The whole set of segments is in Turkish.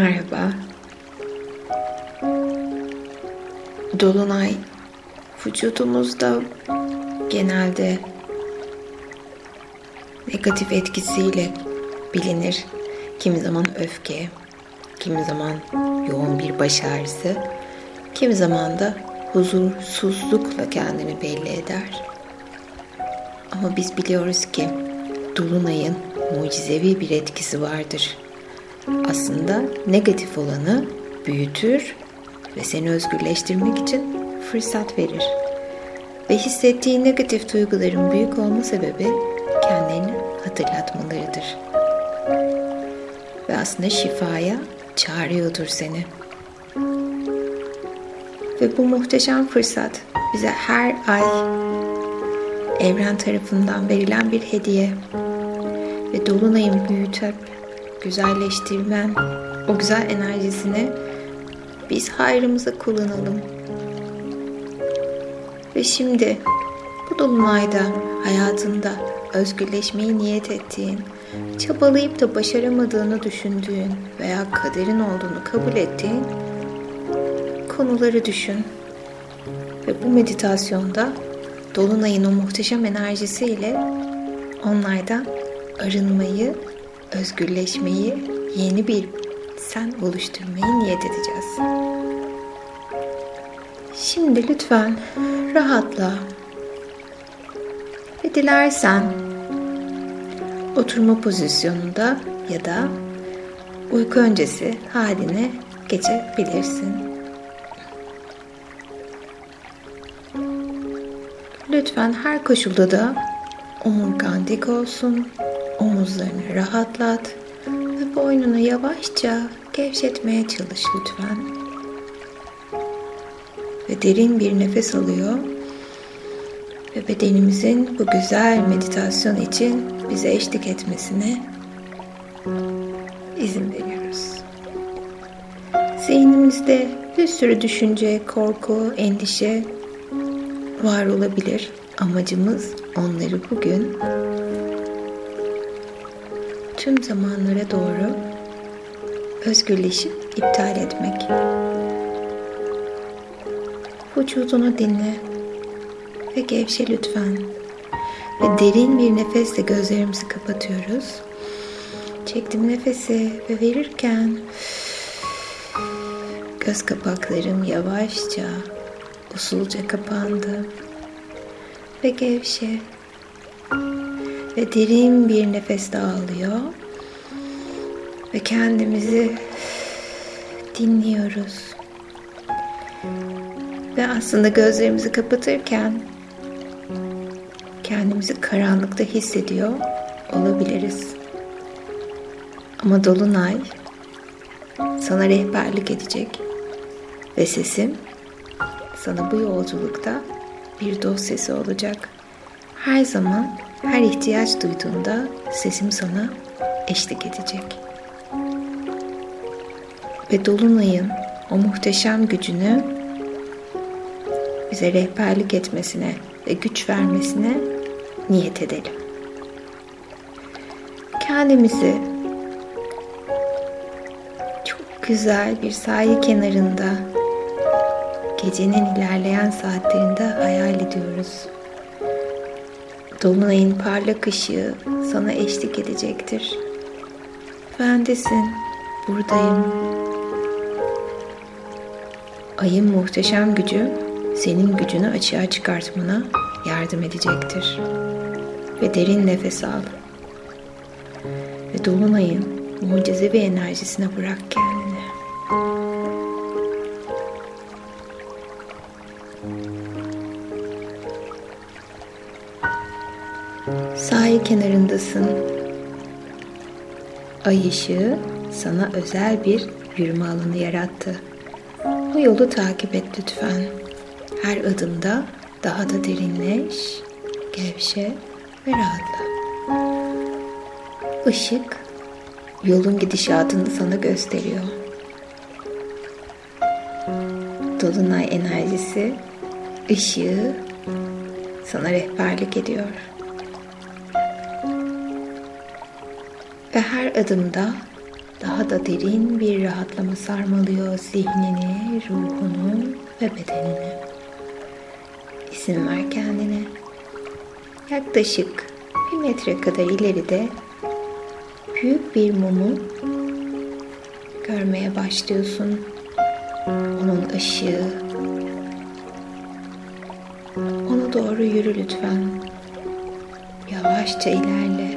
Merhaba. Dolunay vücudumuzda genelde negatif etkisiyle bilinir. Kimi zaman öfke, kimi zaman yoğun bir baş ağrısı, kimi zaman da huzursuzlukla kendini belli eder. Ama biz biliyoruz ki Dolunay'ın mucizevi bir etkisi vardır. Aslında negatif olanı büyütür ve seni özgürleştirmek için fırsat verir. Ve hissettiğin negatif duyguların büyük olma sebebi kendilerini hatırlatmalarıdır. Ve aslında şifaya çağırıyordur seni. Ve bu muhteşem fırsat bize her ay evren tarafından verilen bir hediye ve dolunayın büyütüp güzelleştirmen o güzel enerjisini biz hayrımıza kullanalım. Ve şimdi bu dolunayda hayatında özgürleşmeyi niyet ettiğin, çabalayıp da başaramadığını düşündüğün veya kaderin olduğunu kabul ettiğin konuları düşün. Ve bu meditasyonda Dolunay'ın o muhteşem enerjisiyle onlardan arınmayı, özgürleşmeyi, yeni bir sen oluşturmayı niyet edeceğiz. Şimdi lütfen rahatla ve dilersen oturma pozisyonunda ya da uyku öncesi haline geçebilirsin. Lütfen her koşulda da omurgan dik olsun, omuzlarını rahatlat ve boynunu yavaşça gevşetmeye çalış lütfen. Ve derin bir nefes alıyor ve bedenimizin bu güzel meditasyon için bize eşlik etmesine izin veriyoruz. Zihnimizde bir sürü düşünce, korku, endişe var olabilir. Amacımız onları bugün tüm zamanlara doğru özgürleşip iptal etmek. Vücudunu dinle ve gevşe lütfen. Ve derin bir nefesle gözlerimizi kapatıyoruz. Çektim nefesi ve verirken göz kapaklarım yavaşça usulca kapandı ve gevşe ve derin bir nefes daha alıyor ve kendimizi dinliyoruz. Ve aslında gözlerimizi kapatırken kendimizi karanlıkta hissediyor olabiliriz. Ama dolunay sana rehberlik edecek ve sesim sana bu yolculukta bir dost sesi olacak. Her zaman her ihtiyaç duyduğunda sesim sana eşlik edecek. Ve Dolunay'ın o muhteşem gücünü bize rehberlik etmesine ve güç vermesine niyet edelim. Kendimizi çok güzel bir sahil kenarında gecenin ilerleyen saatlerinde hayal ediyoruz. Dolunayın parlak ışığı sana eşlik edecektir. Bendesin, buradayım. Ayın muhteşem gücü senin gücünü açığa çıkartmana yardım edecektir. Ve derin nefes al. Ve dolunayın mucizevi enerjisine bırak kendini. Kenarındasın. Ay ışığı sana özel bir yürüme alanı yarattı. Bu yolu takip et lütfen. Her adımda daha da derinleş, gevşe ve rahatla. Işık yolun gidişatını sana gösteriyor. Dolunay enerjisi ışığı sana rehberlik ediyor. Ve her adımda daha da derin bir rahatlama sarmalıyor zihnini, ruhunu ve bedenini. İzin ver kendine. Yaklaşık bir metre kadar ileride büyük bir mumu görmeye başlıyorsun. Onun ışığı. Ona doğru yürü lütfen. Yavaşça ilerle.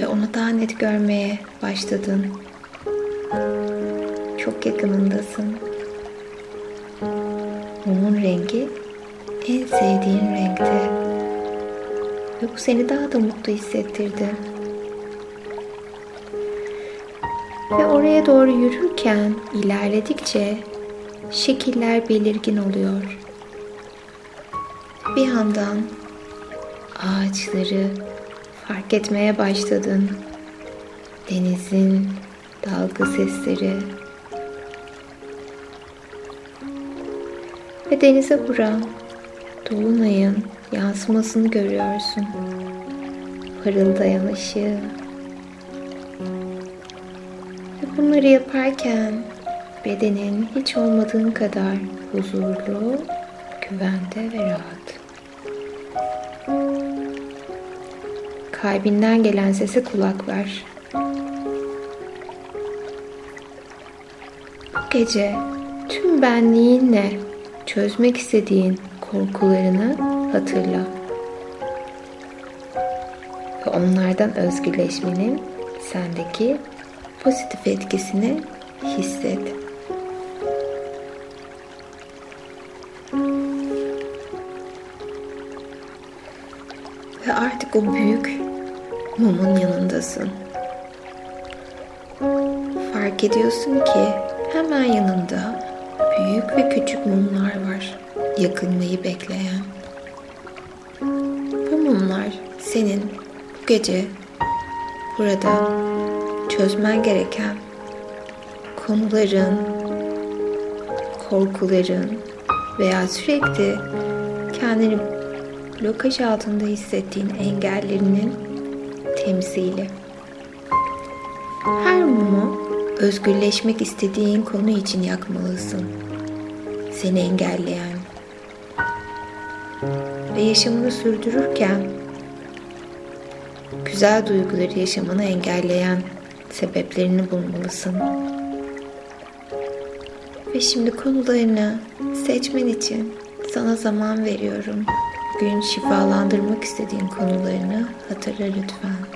Ve onu daha net görmeye başladın. Çok yakınındasın. Mumun rengi en sevdiğin renkte. Ve bu seni daha da mutlu hissettirdi. Ve oraya doğru yürürken ilerledikçe şekiller belirgin oluyor. Bir yandan ağaçları fark etmeye başladın. Denizin dalga sesleri ve denize vuran dolunayın yansımasını görüyorsun. Parıldayan ışığı. Ve bunları yaparken bedenin hiç olmadığın kadar huzurlu, güvende ve rahat. Kalbinden gelen sese kulak ver. Bu gece tüm benliğinle çözmek istediğin korkularını hatırla. Ve onlardan özgürleşmenin sendeki pozitif etkisini hisset. Ve artık o büyük mumun yanındasın. Fark ediyorsun ki hemen yanında büyük ve küçük mumlar var. Yakılmayı bekleyen. Bu mumlar senin bu gece burada çözmen gereken konuların, korkuların veya sürekli kendini blokaj altında hissettiğin engellerinin temsili. Her mumu özgürleşmek istediğin konu için yakmalısın. Seni engelleyen ve yaşamını sürdürürken güzel duyguları yaşamanı engelleyen sebeplerini bulmalısın. Ve şimdi konularını seçmen için sana zaman veriyorum. Bugün şifalandırmak istediğin konularını hatırla lütfen.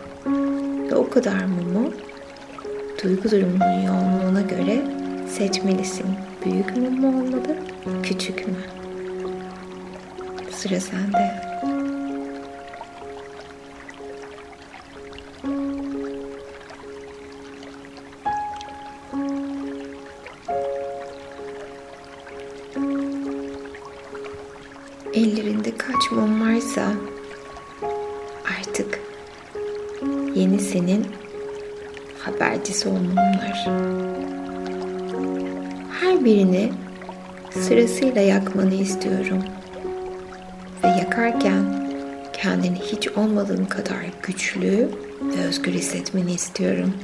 Kadar mumu duygu durumunun yoğunluğuna göre seçmelisin. Büyük mum mu olmalı, küçük mü? Sıra sende. Birini sırasıyla yakmanı istiyorum. Ve yakarken kendini hiç olmadığın kadar güçlü ve özgür hissetmeni istiyorum.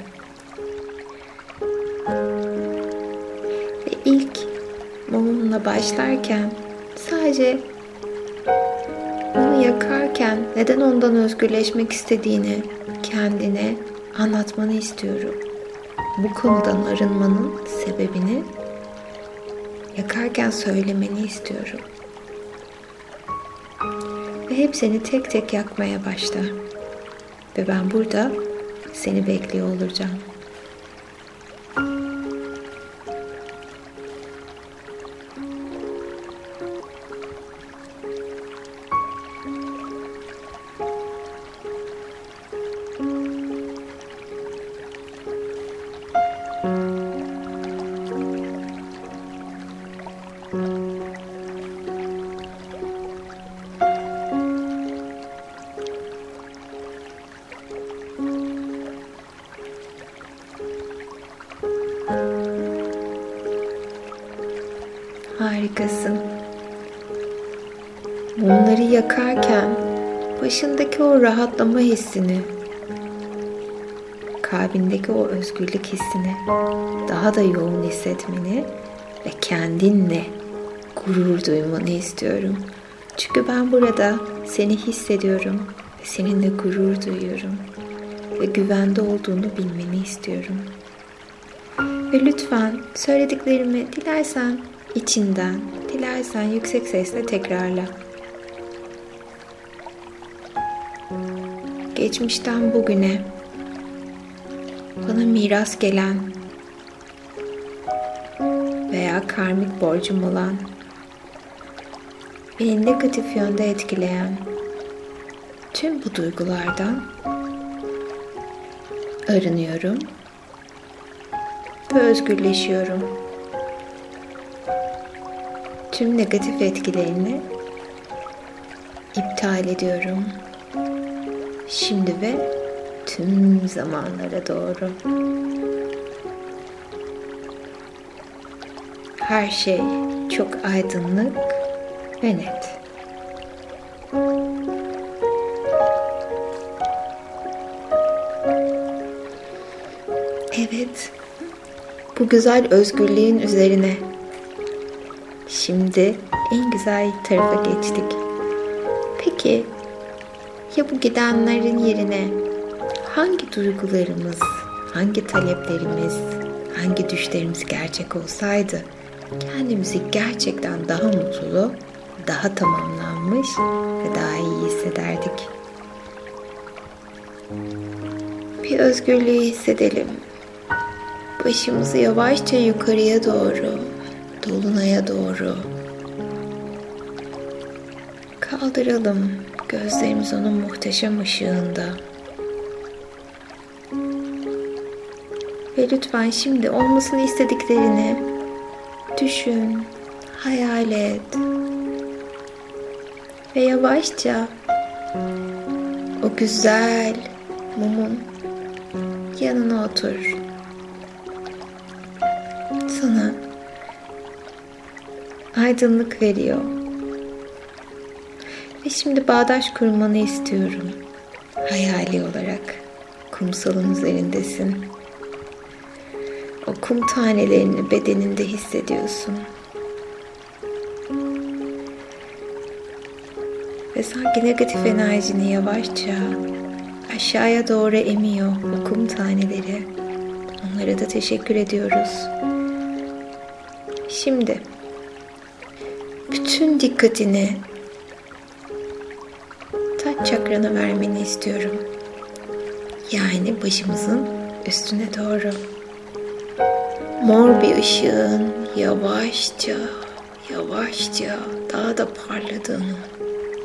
Ve ilk mumumla başlarken sadece onu yakarken neden ondan özgürleşmek istediğini kendine anlatmanı istiyorum. Bu konudan arınmanın sebebini yakarken söylemeni istiyorum. Ve hepsini tek tek yakmaya başla. Ve ben burada seni bekliyor olacağım. Mumları yakarken başındaki o rahatlama hissini kalbindeki o özgürlük hissini daha da yoğun hissetmeni ve kendinle gurur duymanı istiyorum. Çünkü ben burada seni hissediyorum ve seninle gurur duyuyorum ve güvende olduğunu bilmeni istiyorum. Ve lütfen söylediklerimi dilersen içinden, dilersen yüksek sesle tekrarla. Geçmişten bugüne bana miras gelen veya karmik borcum olan beni negatif yönde etkileyen tüm bu duygulardan arınıyorum ve özgürleşiyorum. Tüm negatif etkilerini iptal ediyorum. Şimdi ve tüm zamanlara doğru. Her şey çok aydınlık ve net. Evet, bu güzel özgürlüğün üzerine şimdi en güzel tarafa geçtik. Peki ya bu gidenlerin yerine hangi duygularımız, hangi taleplerimiz, hangi düşlerimiz gerçek olsaydı kendimizi gerçekten daha mutlu, daha tamamlanmış ve daha iyi hissederdik. Bir özgürlüğü hissedelim. Başımızı yavaşça yukarıya doğru, dolunaya doğru kaldıralım. Gözlerimiz onun muhteşem ışığında. Ve lütfen şimdi olmasını istediklerini düşün, hayal et. Ve yavaşça o güzel mumun yanına otur. Sana aydınlık veriyor. Ve şimdi bağdaş kurmanı istiyorum. Hayali olarak kumsalın üzerindesin. O kum tanelerini bedeninde hissediyorsun. Ve sanki negatif enerjini yavaşça aşağıya doğru emiyor o kum taneleri. Onlara da teşekkür ediyoruz. Şimdi bütün dikkatini taç çakrana vermeni istiyorum. Yani başımızın üstüne doğru. Mor bir ışığın yavaşça, yavaşça daha da parladığını,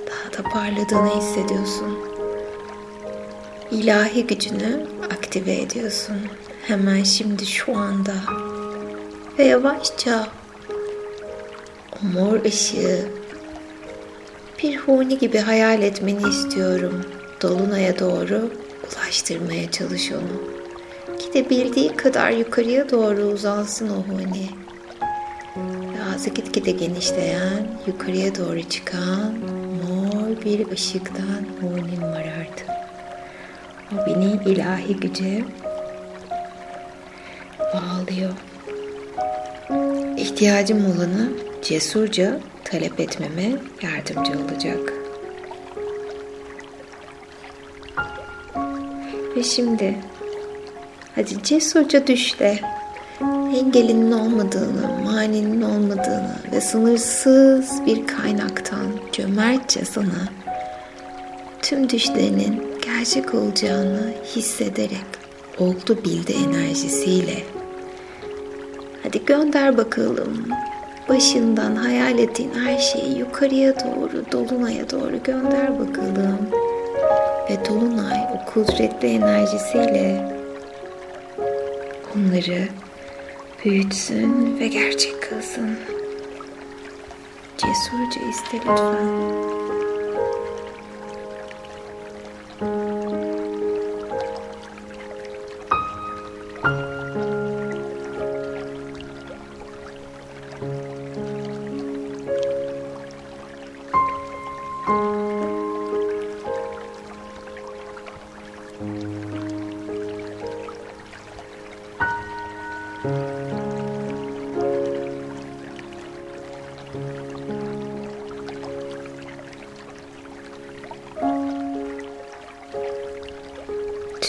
daha da parladığını hissediyorsun. İlahi gücünü aktive ediyorsun. Hemen şimdi şu anda. Ve yavaşça o mor ışığı bir huni gibi hayal etmeni istiyorum. Dolunay'a doğru ulaştırmaya çalış onu. Gidebildiği kadar yukarıya doğru uzansın o huni. Ağzı gitgide genişleyen, yukarıya doğru çıkan mor bir ışıktan hunin var artık. O beni ilahi güce bağlıyor. İhtiyacım olanı cesurca talep etmeme yardımcı olacak. Ve şimdi hadi cesurca düş de engelinin olmadığını, maninin olmadığını ve sınırsız bir kaynaktan cömertçe sana tüm düşlerinin gerçek olacağını hissederek oldu bildi enerjisiyle. Hadi gönder bakalım başından hayal ettiğin her şeyi yukarıya doğru, dolunaya doğru gönder bakalım. Ve dolunay o kudretli enerjisiyle onları büyütsün ve gerçek kılsın. Cesurca iste lütfen.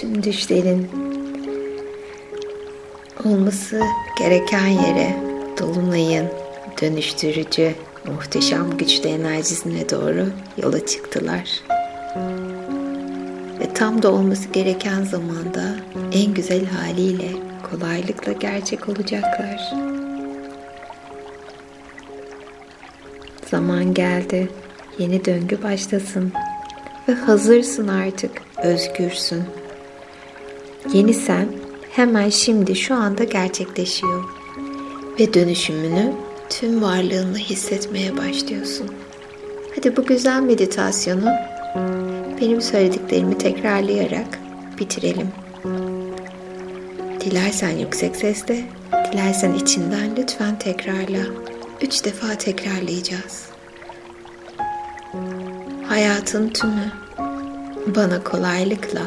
Tüm düşlerin olması gereken yere dolunayın dönüştürücü muhteşem güçlü enerjisine doğru yola çıktılar. Ve tam da olması gereken zamanda en güzel haliyle kolaylıkla gerçek olacaklar. Zaman geldi. Yeni döngü başlasın. Ve hazırsın artık. Özgürsün. Yeni sen hemen şimdi şu anda gerçekleşiyor. Ve dönüşümünü tüm varlığınla hissetmeye başlıyorsun. Hadi bu güzel meditasyonu benim söylediklerimi tekrarlayarak bitirelim. Dilersen yüksek sesle, dilersen içinden lütfen tekrarla. Üç defa tekrarlayacağız. Hayatın tümü bana kolaylıkla,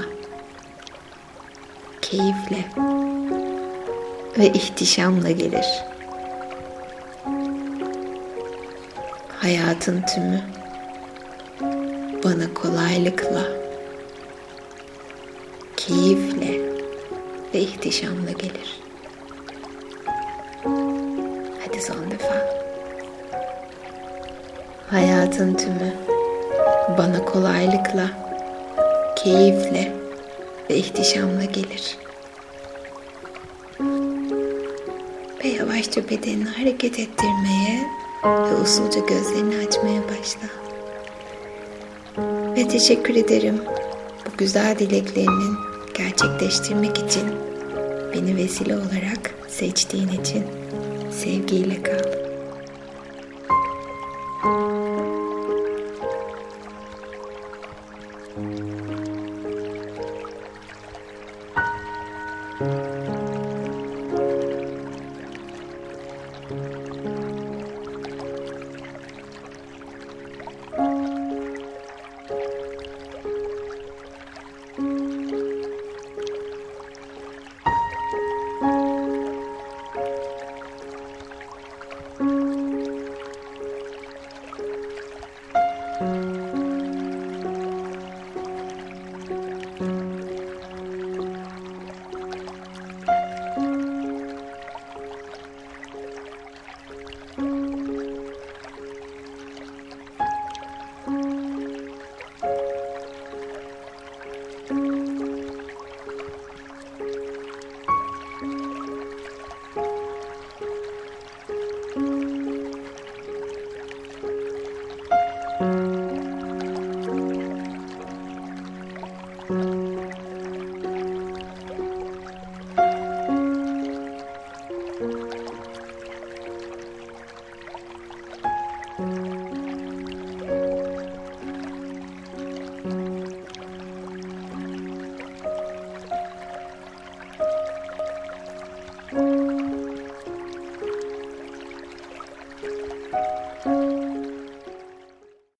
keyifle ve ihtişamla gelir. Hayatın tümü bana kolaylıkla, keyifle ve ihtişamla gelir. Hadi son defa. Hayatın tümü bana kolaylıkla, keyifle ve ihtişamla gelir. Ve yavaşça bedenini hareket ettirmeye ve usulca gözlerini açmaya başla. Ve teşekkür ederim bu güzel dileklerinin gerçekleştirmek için beni vesile olarak seçtiğin için sevgiyle kal.